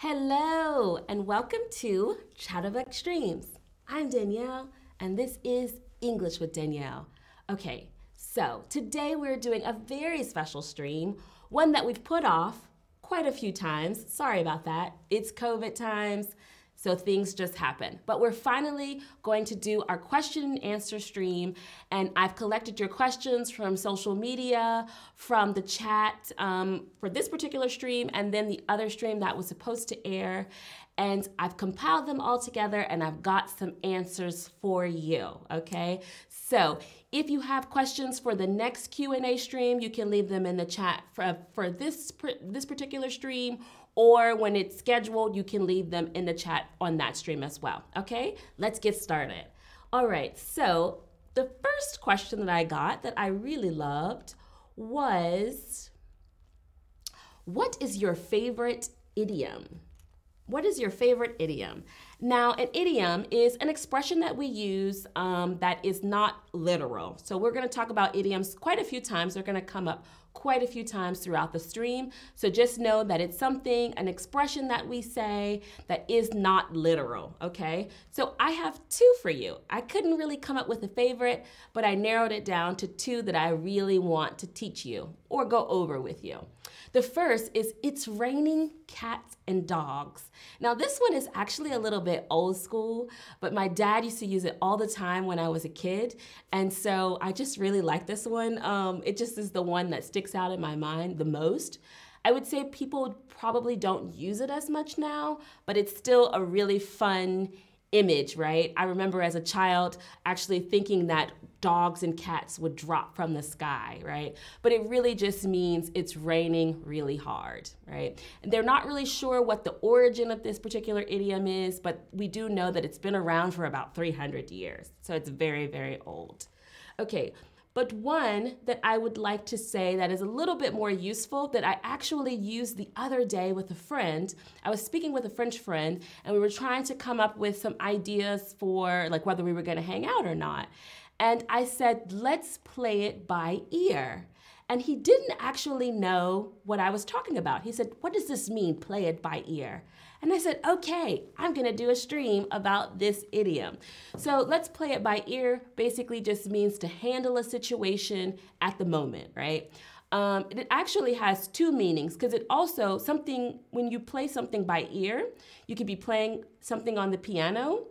Hello, and welcome to Chat of Extremes. I'm Danielle, and this is English with Danielle. Okay, so today we're doing a very special stream, one that we've put off quite a few times. Sorry about that. It's COVID times. So things just happen. But we're finally going to do our question and answer stream. And I've collected your questions from social media, from the chat um, for this particular stream, and then the other stream that was supposed to air. And I've compiled them all together and I've got some answers for you, okay? So if you have questions for the next Q&A stream, you can leave them in the chat for, for this, this particular stream or when it's scheduled, you can leave them in the chat on that stream as well. Okay, let's get started. All right, so the first question that I got that I really loved was What is your favorite idiom? What is your favorite idiom? Now, an idiom is an expression that we use um, that is not literal. So, we're going to talk about idioms quite a few times. They're going to come up quite a few times throughout the stream. So just know that it's something, an expression that we say that is not literal, okay? So I have two for you. I couldn't really come up with a favorite, but I narrowed it down to two that I really want to teach you or go over with you. The first is It's Raining Cats and Dogs. Now, this one is actually a little bit old school, but my dad used to use it all the time when I was a kid. And so I just really like this one. Um, it just is the one that sticks out in my mind the most. I would say people probably don't use it as much now, but it's still a really fun image, right? I remember as a child actually thinking that dogs and cats would drop from the sky, right? But it really just means it's raining really hard, right? And they're not really sure what the origin of this particular idiom is, but we do know that it's been around for about 300 years. So it's very, very old. Okay, but one that I would like to say that is a little bit more useful that I actually used the other day with a friend. I was speaking with a French friend and we were trying to come up with some ideas for like whether we were going to hang out or not. And I said, let's play it by ear. And he didn't actually know what I was talking about. He said, What does this mean, play it by ear? And I said, okay, I'm gonna do a stream about this idiom. So let's play it by ear. Basically, just means to handle a situation at the moment, right? Um, it actually has two meanings because it also something when you play something by ear, you could be playing something on the piano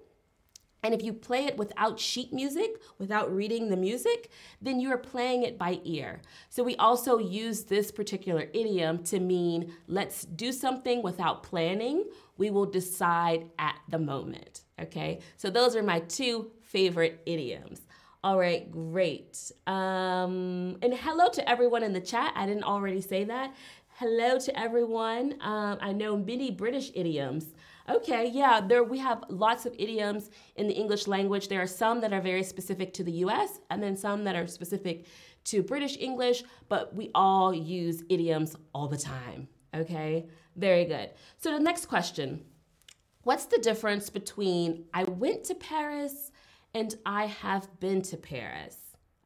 and if you play it without sheet music, without reading the music, then you are playing it by ear. So we also use this particular idiom to mean let's do something without planning. We will decide at the moment. Okay, so those are my two favorite idioms. All right, great. Um, and hello to everyone in the chat. I didn't already say that. Hello to everyone. Um, I know many British idioms. Okay, yeah, there we have lots of idioms in the English language. There are some that are very specific to the US and then some that are specific to British English, but we all use idioms all the time. Okay? Very good. So the next question. What's the difference between I went to Paris and I have been to Paris?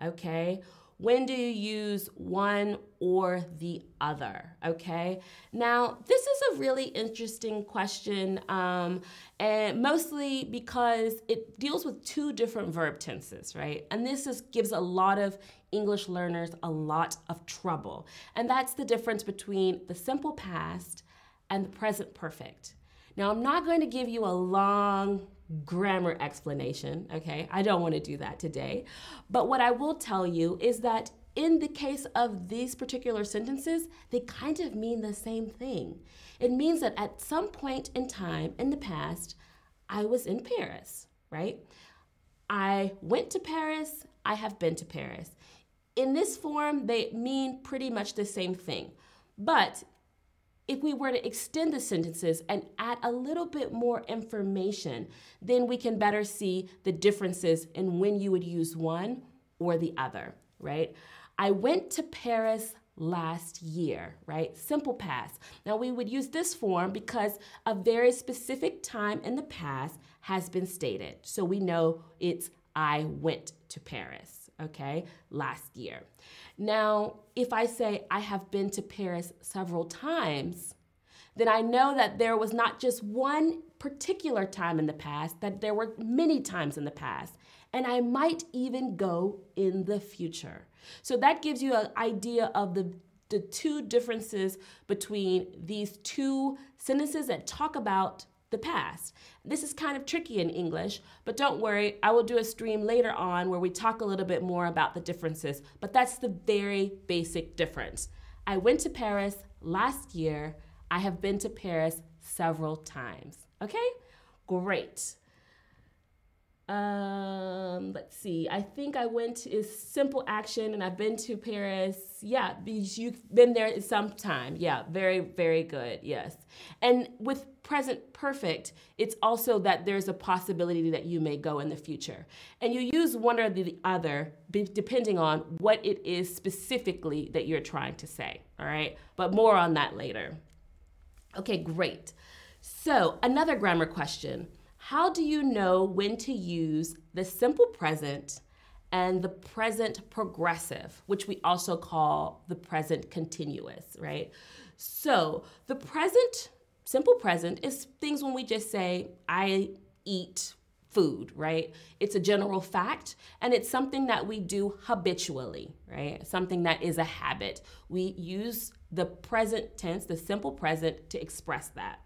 Okay? When do you use one or the other? Okay. Now, this is a really interesting question, um, and mostly because it deals with two different verb tenses, right? And this is, gives a lot of English learners a lot of trouble. And that's the difference between the simple past and the present perfect. Now, I'm not going to give you a long grammar explanation, okay? I don't want to do that today. But what I will tell you is that in the case of these particular sentences, they kind of mean the same thing. It means that at some point in time in the past, I was in Paris, right? I went to Paris, I have been to Paris. In this form, they mean pretty much the same thing. But if we were to extend the sentences and add a little bit more information, then we can better see the differences in when you would use one or the other, right? I went to Paris last year, right? Simple past. Now we would use this form because a very specific time in the past has been stated. So we know it's I went to Paris, okay, last year. Now, if I say I have been to Paris several times, then I know that there was not just one particular time in the past, that there were many times in the past. And I might even go in the future. So that gives you an idea of the, the two differences between these two sentences that talk about the past. This is kind of tricky in English, but don't worry, I will do a stream later on where we talk a little bit more about the differences, but that's the very basic difference. I went to Paris last year. I have been to Paris several times. Okay? Great. Um, let's see. I think I went to is simple action and I've been to Paris. Yeah, because you've been there some time. Yeah, very, very good. Yes. And with present perfect, it's also that there's a possibility that you may go in the future. And you use one or the other depending on what it is specifically that you're trying to say. All right. But more on that later. Okay, great. So, another grammar question how do you know when to use the simple present and the present progressive, which we also call the present continuous, right? So the present, simple present, is things when we just say, I eat food, right? It's a general fact and it's something that we do habitually, right? Something that is a habit. We use the present tense, the simple present, to express that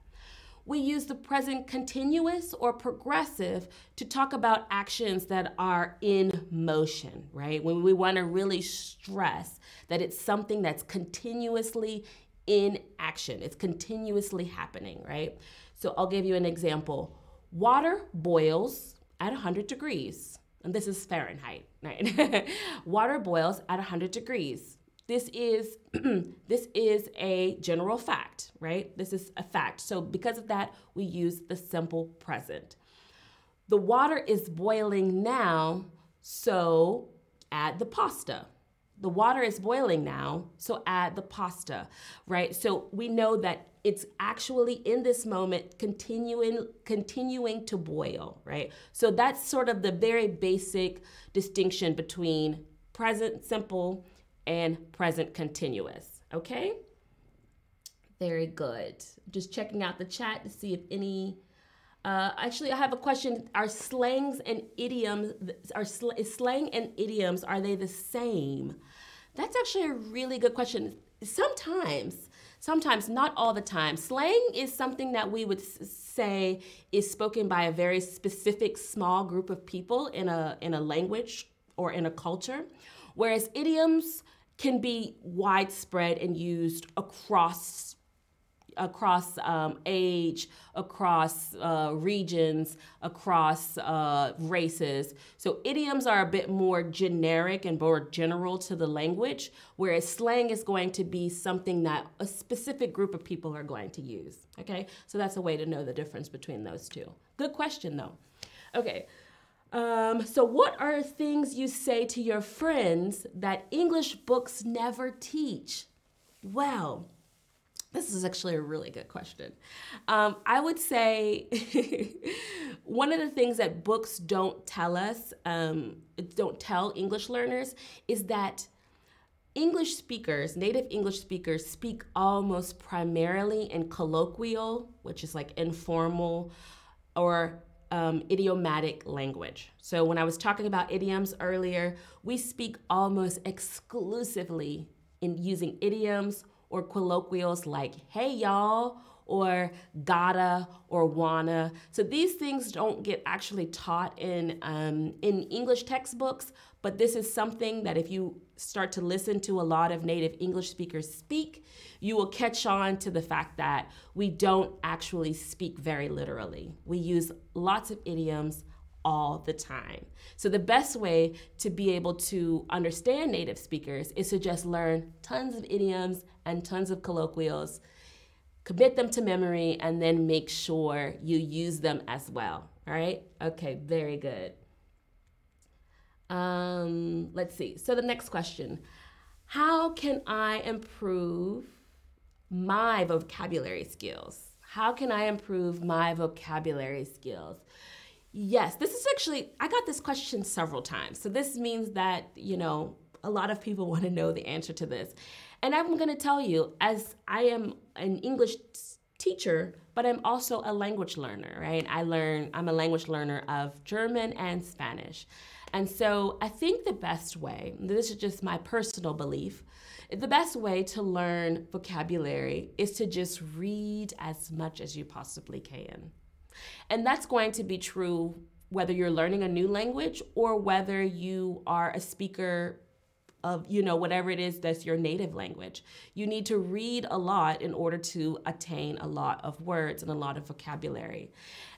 we use the present continuous or progressive to talk about actions that are in motion, right? When we want to really stress that it's something that's continuously in action, it's continuously happening, right? So I'll give you an example. Water boils at 100 degrees, and this is Fahrenheit, right? Water boils at 100 degrees this is this is a general fact, right? This is a fact. So because of that, we use the simple present. The water is boiling now, so add the pasta. The water is boiling now, so add the pasta, right? So we know that it's actually in this moment continuing continuing to boil, right? So that's sort of the very basic distinction between present simple and present continuous. Okay? Very good. Just checking out the chat to see if any. Uh, actually, I have a question. Are slangs and idioms are sl- slang and idioms are they the same? That's actually a really good question. Sometimes, sometimes not all the time. Slang is something that we would say is spoken by a very specific small group of people in a in a language or in a culture, whereas idioms can be widespread and used across across um, age, across uh, regions, across uh, races. So idioms are a bit more generic and more general to the language, whereas slang is going to be something that a specific group of people are going to use. Okay, so that's a way to know the difference between those two. Good question though. Okay, um, so, what are things you say to your friends that English books never teach? Well, this is actually a really good question. Um, I would say one of the things that books don't tell us, um, don't tell English learners, is that English speakers, native English speakers, speak almost primarily in colloquial, which is like informal, or um, idiomatic language. So, when I was talking about idioms earlier, we speak almost exclusively in using idioms or colloquials like hey y'all or gotta or wanna. So these things don't get actually taught in um, in English textbooks, but this is something that if you start to listen to a lot of native English speakers speak, you will catch on to the fact that we don't actually speak very literally. We use lots of idioms all the time. So, the best way to be able to understand native speakers is to just learn tons of idioms and tons of colloquials, commit them to memory, and then make sure you use them as well. All right? Okay, very good. Um, let's see. So, the next question How can I improve my vocabulary skills? How can I improve my vocabulary skills? Yes, this is actually, I got this question several times. So this means that, you know, a lot of people want to know the answer to this. And I'm going to tell you, as I am an English teacher, but I'm also a language learner, right? I learn, I'm a language learner of German and Spanish. And so I think the best way, this is just my personal belief, the best way to learn vocabulary is to just read as much as you possibly can. And that's going to be true whether you're learning a new language or whether you are a speaker of you know whatever it is that's your native language you need to read a lot in order to attain a lot of words and a lot of vocabulary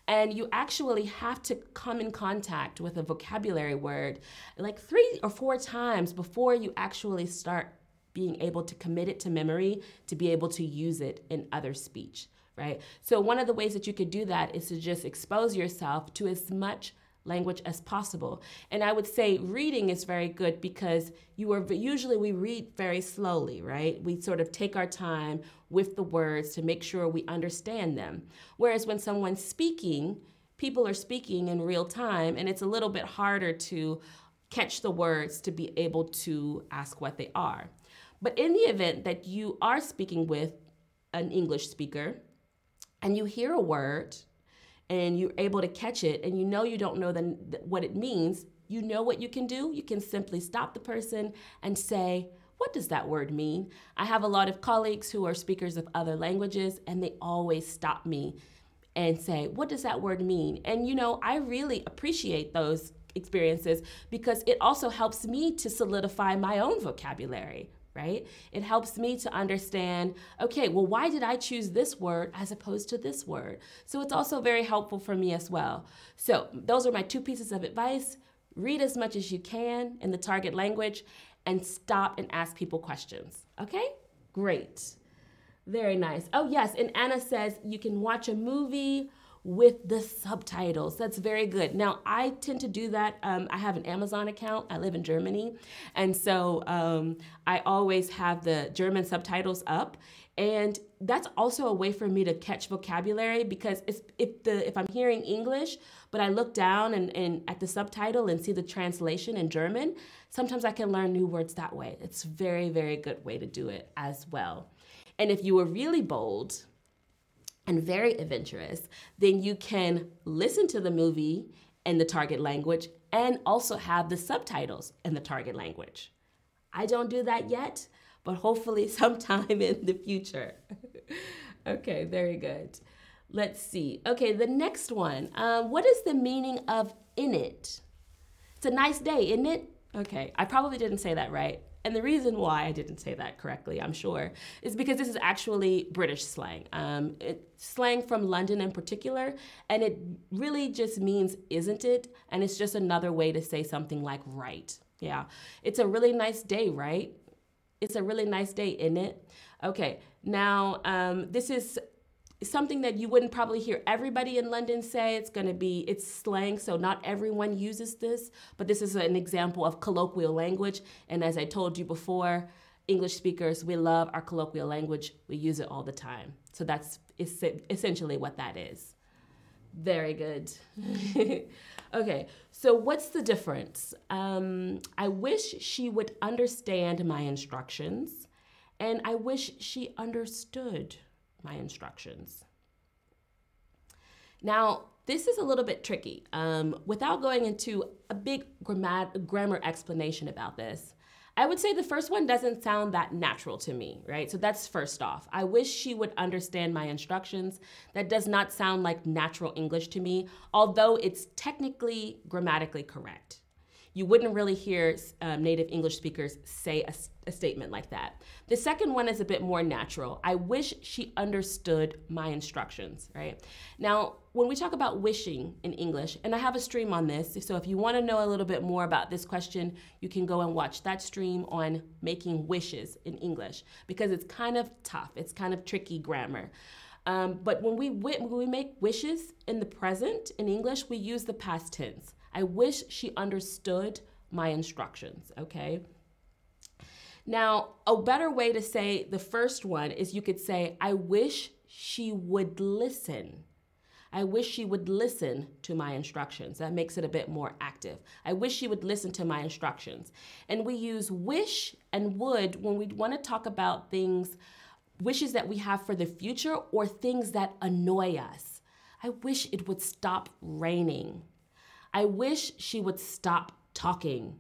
and you actually have to come in contact with a vocabulary word like three or four times before you actually start being able to commit it to memory to be able to use it in other speech right? So one of the ways that you could do that is to just expose yourself to as much language as possible. And I would say reading is very good because you are usually we read very slowly, right? We sort of take our time with the words to make sure we understand them. Whereas when someone's speaking, people are speaking in real time and it's a little bit harder to catch the words to be able to ask what they are. But in the event that you are speaking with an English speaker and you hear a word and you're able to catch it and you know you don't know the, what it means, you know what you can do? You can simply stop the person and say, what does that word mean? I have a lot of colleagues who are speakers of other languages and they always stop me and say, What does that word mean? And you know, I really appreciate those experiences because it also helps me to solidify my own vocabulary, right? It helps me to understand, okay, well, why did I choose this word as opposed to this word? So it's also very helpful for me as well. So those are my two pieces of advice. Read as much as you can in the target language and stop and ask people questions. Okay? Great. Very nice. Oh, yes. And Anna says you can watch a movie with the subtitles. That's very good. Now, I tend to do that. Um, I have an Amazon account. I live in Germany. And so um, I always have the German subtitles up. And that's also a way for me to catch vocabulary because if the if I'm hearing English, but I look down and, and at the subtitle and see the translation in German, sometimes I can learn new words that way. It's very, very good way to do it as well. And if you were really bold, and very adventurous, then you can listen to the movie in the target language and also have the subtitles in the target language. I don't do that yet, but hopefully sometime in the future. okay, very good. Let's see. Okay, the next one. Um, what is the meaning of in it? It's a nice day, isn't it? Okay, I probably didn't say that right. And the reason why I didn't say that correctly, I'm sure, is because this is actually British slang. Um, it, slang from London in particular, and it really just means isn't it? And it's just another way to say something like right. Yeah. It's a really nice day, right? It's a really nice day, isn't it? Okay. Now, um, this is something that you wouldn't probably hear everybody in London say. It's going to be, it's slang, so not everyone uses this, but this is an example of colloquial language. And as I told you before, English speakers, we love our colloquial language. We use it all the time. So that's essentially what that is. Very good. okay, so what's the difference? Um, I wish she would understand my instructions, and I wish she understood my instructions. Now, this is a little bit tricky. Um, without going into a big grammat- grammar explanation about this, I would say the first one doesn't sound that natural to me, right? So that's first off. I wish she would understand my instructions. That does not sound like natural English to me, although it's technically grammatically correct you wouldn't really hear um, native English speakers say a, a statement like that. The second one is a bit more natural. I wish she understood my instructions, right? Now, when we talk about wishing in English, and I have a stream on this, so if you want to know a little bit more about this question, you can go and watch that stream on making wishes in English because it's kind of tough, it's kind of tricky grammar. Um, but when we when we make wishes in the present in English, we use the past tense. I wish she understood my instructions, okay? Now, a better way to say the first one is you could say, I wish she would listen. I wish she would listen to my instructions. That makes it a bit more active. I wish she would listen to my instructions. And we use wish and would when we want to talk about things wishes that we have for the future or things that annoy us. I wish it would stop raining. I wish she would stop talking.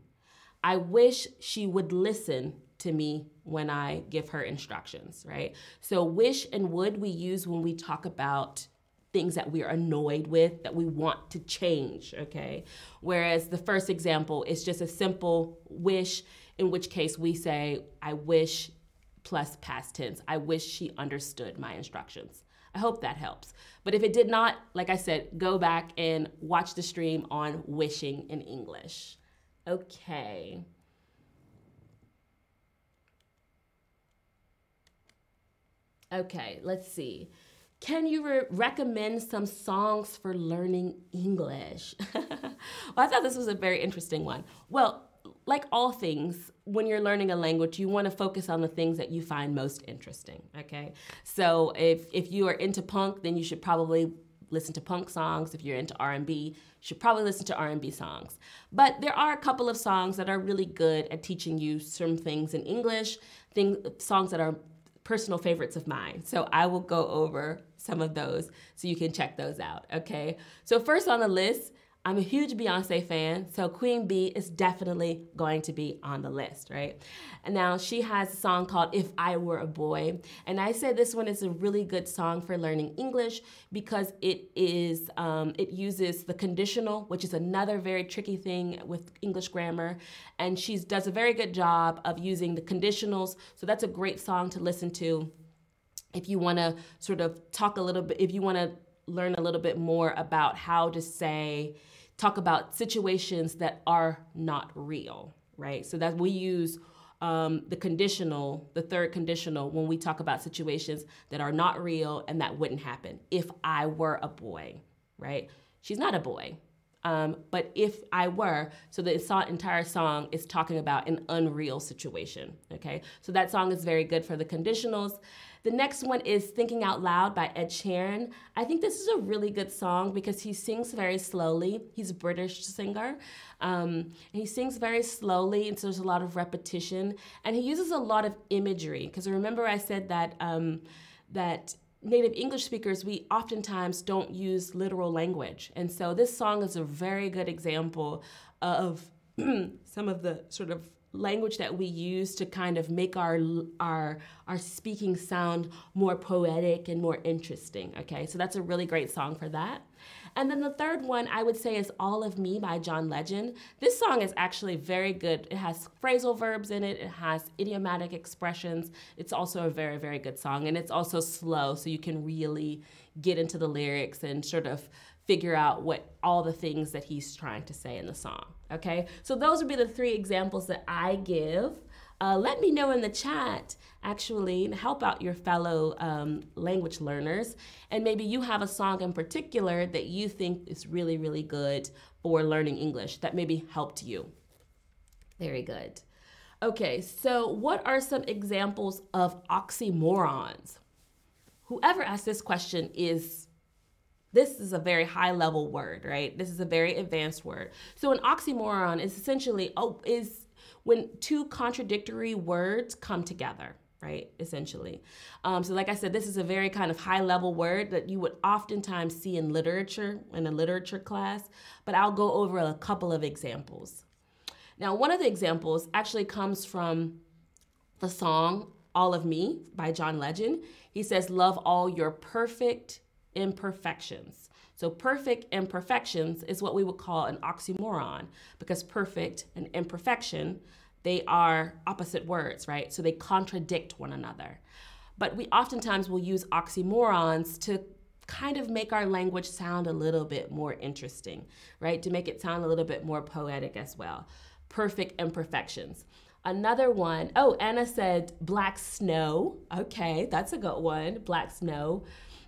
I wish she would listen to me when I give her instructions, right? So, wish and would we use when we talk about things that we are annoyed with, that we want to change, okay? Whereas the first example is just a simple wish, in which case we say, I wish plus past tense. I wish she understood my instructions. I hope that helps. But if it did not, like I said, go back and watch the stream on wishing in English. Okay. Okay, let's see. Can you re- recommend some songs for learning English? well, I thought this was a very interesting one. Well, like all things, when you're learning a language, you want to focus on the things that you find most interesting. Okay, so if if you are into punk, then you should probably listen to punk songs. If you're into R&B, you should probably listen to R&B songs. But there are a couple of songs that are really good at teaching you some things in English, things songs that are personal favorites of mine. So I will go over some of those so you can check those out, okay? So first on the list I'm a huge Beyonce fan, so Queen Bey is definitely going to be on the list, right? And now she has a song called If I Were a Boy. And I say this one is a really good song for learning English because it is um, it uses the conditional, which is another very tricky thing with English grammar. And she does a very good job of using the conditionals. So that's a great song to listen to if you want to sort of talk a little bit, if you want to learn a little bit more about how to say, talk about situations that are not real, right? So that we use um, the conditional, the third conditional, when we talk about situations that are not real and that wouldn't happen. If I were a boy, right? She's not a boy. Um, but if I were, so the entire song is talking about an unreal situation. Okay, so that song is very good for the conditionals. The next one is Thinking Out Loud by Ed Sheeran. I think this is a really good song because he sings very slowly. He's a British singer. Um, he sings very slowly, and so there's a lot of repetition. And he uses a lot of imagery because remember I said that um, that native English speakers, we oftentimes don't use literal language. And so this song is a very good example of some of the sort of language that we use to kind of make our our our speaking sound more poetic and more interesting okay so that's a really great song for that and then the third one I would say is All of Me by John Legend. This song is actually very good. It has phrasal verbs in it, it has idiomatic expressions. It's also a very, very good song. And it's also slow, so you can really get into the lyrics and sort of figure out what all the things that he's trying to say in the song. Okay, so those would be the three examples that I give. Uh, let me know in the chat, actually, help out your fellow um, language learners. And maybe you have a song in particular that you think is really, really good for learning English that maybe helped you. Very good. Okay, so what are some examples of oxymorons? Whoever asked this question is this is a very high level word, right? This is a very advanced word. So an oxymoron is essentially oh, is when two contradictory words come together right essentially um, so like i said this is a very kind of high level word that you would oftentimes see in literature in a literature class but i'll go over a couple of examples now one of the examples actually comes from the song all of me by john legend he says love all your perfect imperfections. So, perfect imperfections is what we would call an oxymoron because perfect and imperfection, they are opposite words, right? So, they contradict one another. But we oftentimes will use oxymorons to kind of make our language sound a little bit more interesting, right? To make it sound a little bit more poetic as well. Perfect imperfections. Another one, oh, Anna said black snow. Okay, that's a good one. Black snow.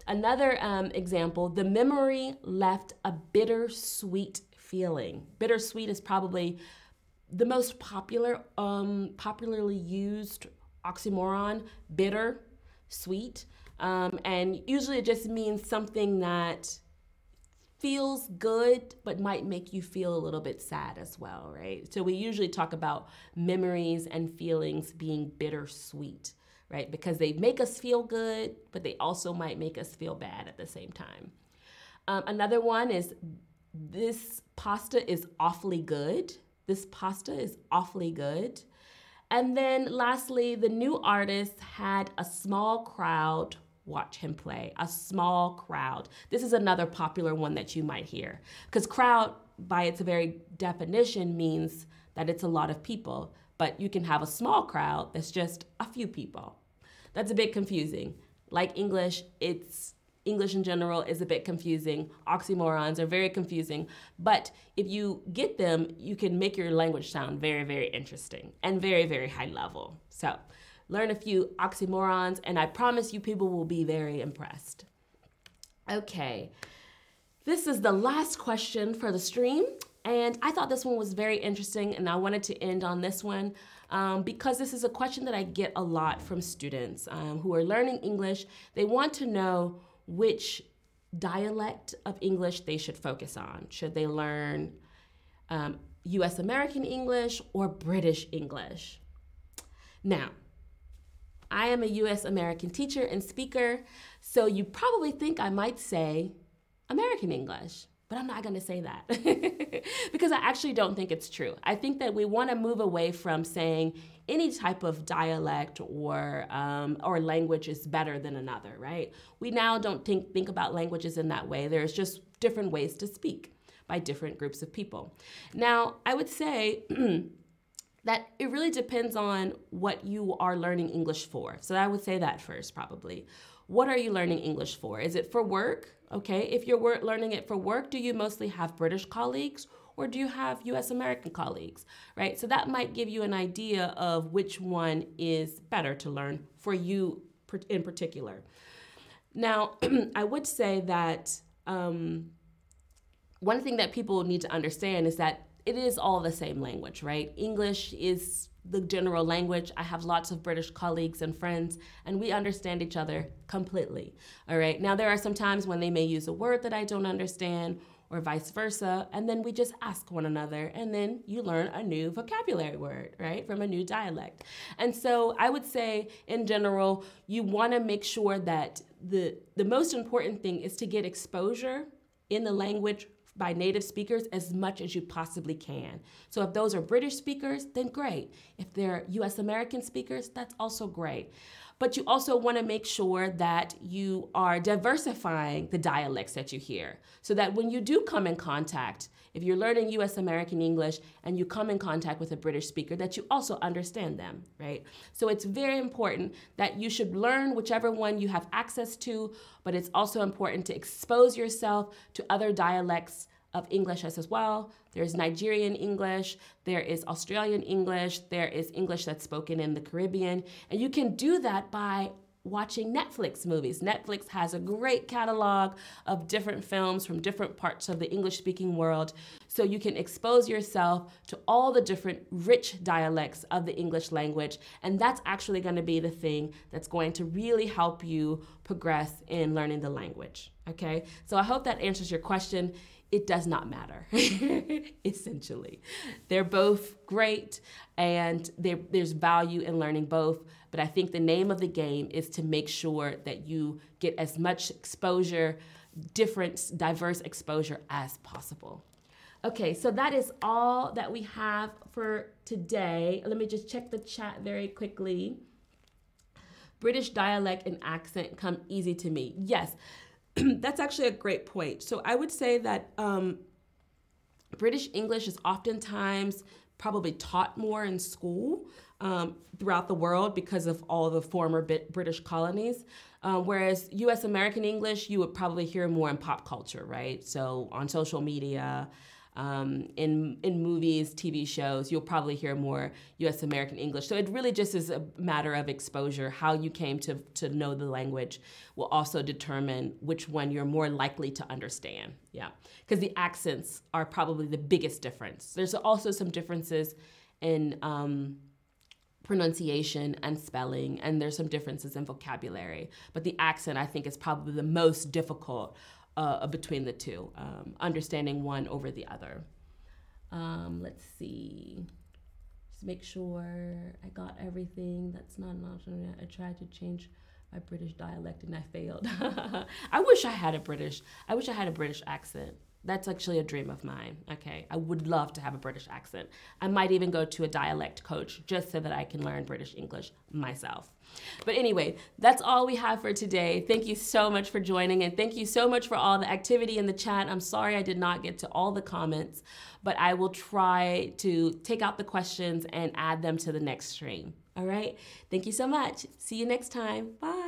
Another um, example the memory left a bittersweet feeling. Bittersweet is probably the most popular, um, popularly used oxymoron bitter, sweet. Um, and usually it just means something that feels good but might make you feel a little bit sad as well, right? So we usually talk about memories and feelings being bittersweet right? Because they make us feel good, but they also might make us feel bad at the same time. Um, another one is this pasta is awfully good. This pasta is awfully good. And then lastly, the new artist had a small crowd watch him play, a small crowd. This is another popular one that you might hear because crowd, by its very definition, means that it's a lot of people, but you can have a small crowd that's just a few people. That's a bit confusing. Like English, it's English in general is a bit confusing. Oxymorons are very confusing. But if you get them, you can make your language sound very, very interesting and very, very high level. So learn a few oxymorons, and I promise you people will be very impressed. Okay, this is the last question for the stream. And I thought this one was very interesting, and I wanted to end on this one um, because this is a question that I get a lot from students um, who are learning English. They want to know which dialect of English they should focus on. Should they learn um, US American English or British English? Now, I am a US American teacher and speaker, so you probably think I might say American English. But I'm not going to say that because I actually don't think it's true. I think that we want to move away from saying any type of dialect or um, or language is better than another, right? We now don't think think about languages in that way. There's just different ways to speak by different groups of people. Now, I would say. that it really depends on what you are learning English for. So I would say that first, probably. What are you learning English for? Is it for work? Okay, if you're learning it for work, do you mostly have British colleagues or do you have US American colleagues, right? So that might give you an idea of which one is better to learn for you in particular. Now, I would say that um, one thing that people need to understand is that it is all the same language, right? English is the general language. I have lots of British colleagues and friends, and we understand each other completely. All right. Now, there are some times when they may use a word that I don't understand, or vice versa, and then we just ask one another, and then you learn a new vocabulary word, right, from a new dialect. And so, I would say, in general, you want to make sure that the the most important thing is to get exposure in the language by native speakers as much as you possibly can. So if those are British speakers, then great. If they're US American speakers, that's also great. But you also want to make sure that you are diversifying the dialects that you hear so that when you do come in contact, if you're learning US American English and you come in contact with a British speaker, that you also understand them, right? So it's very important that you should learn whichever one you have access to, but it's also important to expose yourself to other dialects of English as well. There's Nigerian English, there is Australian English, there is English that's spoken in the Caribbean. And you can do that by watching Netflix movies. Netflix has a great catalog of different films from different parts of the English speaking world. So you can expose yourself to all the different rich dialects of the English language. And that's actually going to be the thing that's going to really help you progress in learning the language. Okay, so I hope that answers your question it does not matter, essentially. They're both great and there's value in learning both. But I think the name of the game is to make sure that you get as much exposure, different, diverse exposure as possible. Okay, so that is all that we have for today. Let me just check the chat very quickly. British dialect and accent come easy to me. Yes, that's actually a great point. So I would say that um, British English is oftentimes probably taught more in school um, throughout the world because of all the former British colonies. Uh, whereas US American English, you would probably hear more in pop culture, right? So on social media, um, in in movies, TV shows, you'll probably hear more U.S. American English. So it really just is a matter of exposure. How you came to to know the language will also determine which one you're more likely to understand. Yeah, because the accents are probably the biggest difference. There's also some differences in. Um, pronunciation and spelling, and there's some differences in vocabulary. But the accent, I think, is probably the most difficult uh, between the two, um, understanding one over the other. Um, let's see. Just make sure I got everything. That's not an option. I tried to change my British dialect and I failed. I wish I had a British. I wish I had a British accent. That's actually a dream of mine. Okay. I would love to have a British accent. I might even go to a dialect coach just so that I can learn British English myself. But anyway, that's all we have for today. Thank you so much for joining and thank you so much for all the activity in the chat. I'm sorry I did not get to all the comments, but I will try to take out the questions and add them to the next stream. All right. Thank you so much. See you next time. Bye.